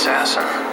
assassin.